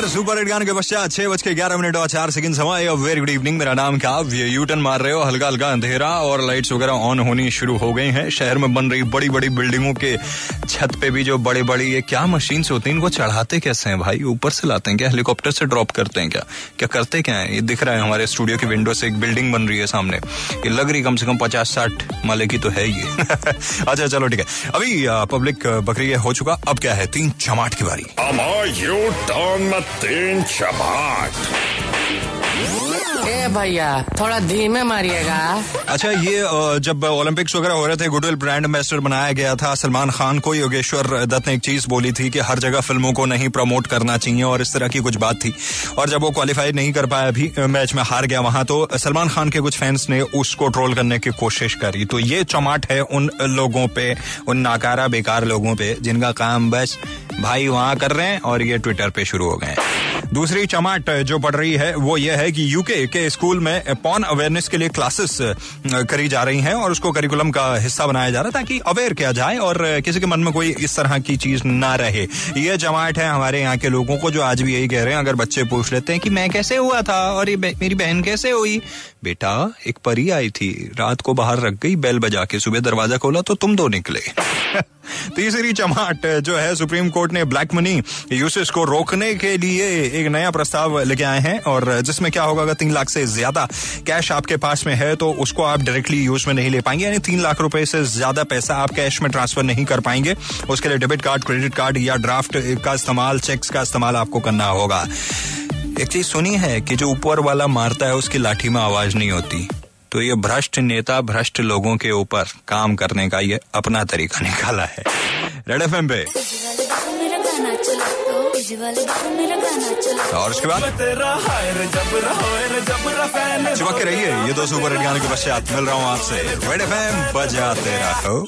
यार super hit गाने के पश्चात छह बज के ग्यारह मिनट और चार सेकंड समय वेरी गुड इवनिंग मेरा नाम काव्य यू टर्न मार रहे हो, हल्का हल्का अंधेरा और लाइट्स वगैरह ऑन होनी शुरू हो गई हैं। शहर में बन रही बड़ी बड़ी बिल्डिंगों के छत पे भी जो बड़ी बड़ी ये क्या मशीन होती हैं, इनको चढ़ाते कैसे हैं भाई? ऊपर से लाते हैं क्या? हेलीकॉप्टर से ड्रॉप करते हैं क्या? क्या करते क्या है? ये दिख रहा है हमारे स्टूडियो की विंडो से एक बिल्डिंग बन रही है सामने। ये लग रही कम से कम पचास साठ माले की तो है ये। अच्छा चलो ठीक है। अभी पब्लिक बकरी हो चुका। अब क्या है? तीन चमाट की बारी। यू तीन चमाट ए भैया थोड़ा धीमे मारिएगा। अच्छा ये जब ओलंपिक्स वगैरह हो रहे थे गुडविल ब्रांड एम्बेसडर बनाया गया था सलमान खान को योगेश्वर दत्त ने एक चीज़ बोली थी कि हर जगह फ़िल्मों को नहीं प्रमोट करना चाहिए और इस तरह की कुछ बात थी। और जब वो क्वालिफाई नहीं कर पाया अभी मैच में हार गया वहाँ तो सलमान खान के कुछ फैंस ने उसको ट्रोल करने की कोशिश करी। तो ये चमाट है उन लोगों पे उन नाकारा बेकार लोगों पे जिनका काम बस भाई वहाँ कर रहे हैं और ये ट्विटर पे शुरू हो गए दूसरी चमाट जो पड़ रही है, वो ये है कि यूके के स्कूल में पॉन अवेयरनेस के लिए क्लासेस करी जा रही हैं और उसको करिकुलम का हिस्सा बनाया जा रहा है ताकि अवेयर किया जाए और किसी के मन में कोई इस तरह की चीज़ ना रहे। ये जमात है हमारे यहाँ के लोगों को जो आज भी यही कह रहे हैं, अगर बच्चे पूछ लेते हैं कि मैं कैसे हुआ था और ये मेरी बहन कैसे हुई? बेटा, एक परी आई थी, रात को बाहर रख गई बेल बजा के, सुबह दरवाज़ा खोला तो तुम दो निकले। तीसरी चमाट, जो है, सुप्रीम कोर्ट ने ब्लैक मनी यूसेस को रोकने के लिए एक नया प्रस्ताव लेके आए हैं और जिसमें क्या होगा, अगर तीन लाख से ज़्यादा कैश आपके पास में है तो उसको आप डायरेक्टली यूज़ में नहीं ले पाएँगे। यानी तीन लाख रुपए से ज़्यादा पैसा आप कैश में ट्रांसफ़र नहीं कर पाएँगे। उसके लिए डेबिट कार्ड क्रेडिट कार्ड या ड्राफ्ट का इस्तेमाल चेक्स का इस्तेमाल आपको करना होगा। एक चीज़ सुनी है कि जो ऊपर वाला मारता है, उसकी लाठी में आवाज़ नहीं होती। तो ये भ्रष्ट नेता, भ्रष्ट लोगों के ऊपर काम करने का ये अपना तरीका निकाला है। रेड एफ़ एम पे। और उसके बाद? चिपक के रहिए, ये दो सुपर हिट गाने के पश्चात मिल रहा हूँ आपसे। रेड एफ़ एम, बजाते रहो।